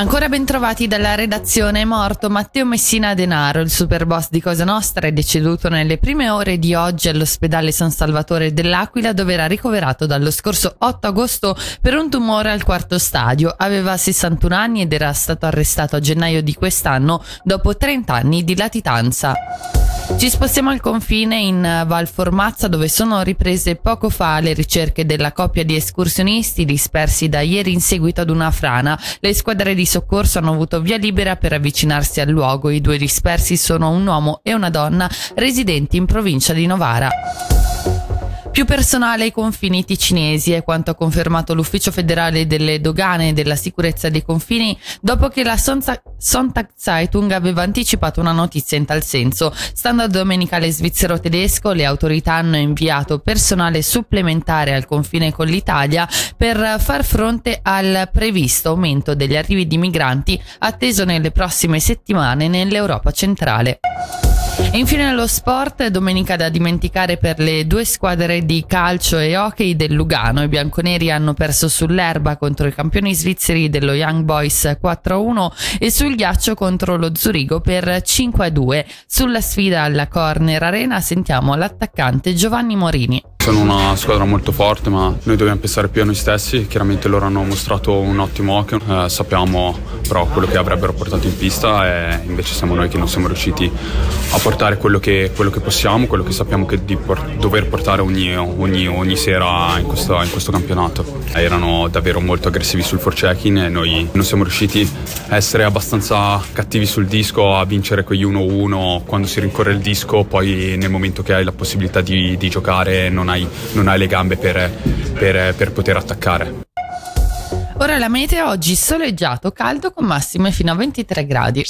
Ancora ben trovati dalla redazione è morto Matteo Messina Denaro, il super boss di Cosa Nostra è deceduto nelle prime ore di oggi all'ospedale San Salvatore dell'Aquila dove era ricoverato dallo scorso 8 agosto per un tumore al quarto stadio. Aveva 61 anni ed era stato arrestato a gennaio di quest'anno dopo 30 anni di latitanza. Ci spostiamo al confine in Val Formazza dove sono riprese poco fa le ricerche della coppia di escursionisti dispersi da ieri in seguito ad una frana. Le squadre di soccorso hanno avuto via libera per avvicinarsi al luogo. I due dispersi sono un uomo e una donna residenti in provincia di Novara. Più personale ai confini ticinesi è quanto ha confermato l'Ufficio federale delle dogane e della sicurezza dei confini dopo che la Sonntag Zeitung aveva anticipato una notizia in tal senso. Stando al domenicale svizzero-tedesco, le autorità hanno inviato personale supplementare al confine con l'Italia per far fronte al previsto aumento degli arrivi di migranti atteso nelle prossime settimane nell'Europa centrale. E infine lo sport, domenica da dimenticare per le due squadre di calcio e hockey del Lugano. I bianconeri hanno perso sull'erba contro i campioni svizzeri dello Young Boys 4-1 e sul ghiaccio contro lo Zurigo per 5-2. Sulla sfida alla Corner Arena sentiamo l'attaccante Giovanni Morini. Sono una squadra molto forte, ma noi dobbiamo pensare più a noi stessi. Chiaramente loro hanno mostrato un ottimo hockey, eh, sappiamo però quello che avrebbero portato in pista e invece siamo noi che non siamo riusciti a portare quello che, quello che possiamo, quello che sappiamo che di por- dover portare ogni, ogni, ogni sera in questo, in questo, campionato. Erano davvero molto aggressivi sul forechecking e noi non siamo riusciti a essere abbastanza cattivi sul disco, a vincere quegli 1-1 quando si rincorre il disco, poi nel momento che hai la possibilità di, di giocare non hai, non hai, le gambe per, per, per poter attaccare. Ora la meteo oggi soleggiato, caldo con massime fino a 23 gradi.